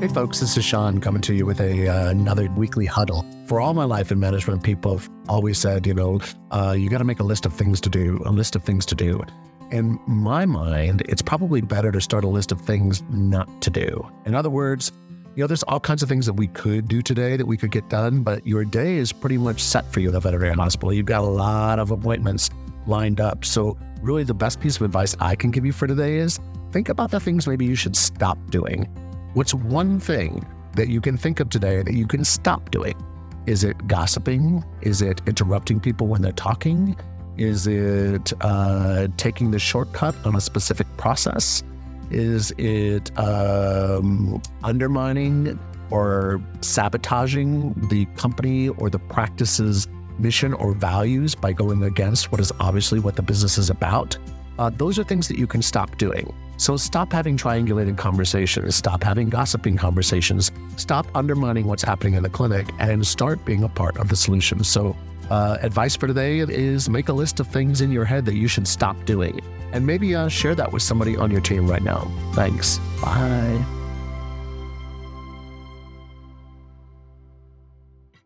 Hey, folks, this is Shawn coming to you with a uh, another weekly huddle. For all my life in management, people have always said, you know, uh, you got to make a list of things to do, a list of things to do. In my mind, it's probably better to start a list of things not to do. In other words, you know, there's all kinds of things that we could do today that we could get done, but your day is pretty much set for you at the veterinary hospital. You've got a lot of appointments lined up. So, really, the best piece of advice I can give you for today is think about the things maybe you should stop doing. What's one thing that you can think of today that you can stop doing? Is it gossiping? Is it interrupting people when they're talking? Is it uh, taking the shortcut on a specific process? Is it um, undermining or sabotaging the company or the practice's mission or values by going against what is obviously what the business is about? Uh, those are things that you can stop doing. So stop having triangulated conversations, stop having gossiping conversations, stop undermining what's happening in the clinic, and start being a part of the solution. So, uh, advice for today is make a list of things in your head that you should stop doing, and maybe uh, share that with somebody on your team right now. Thanks. Bye.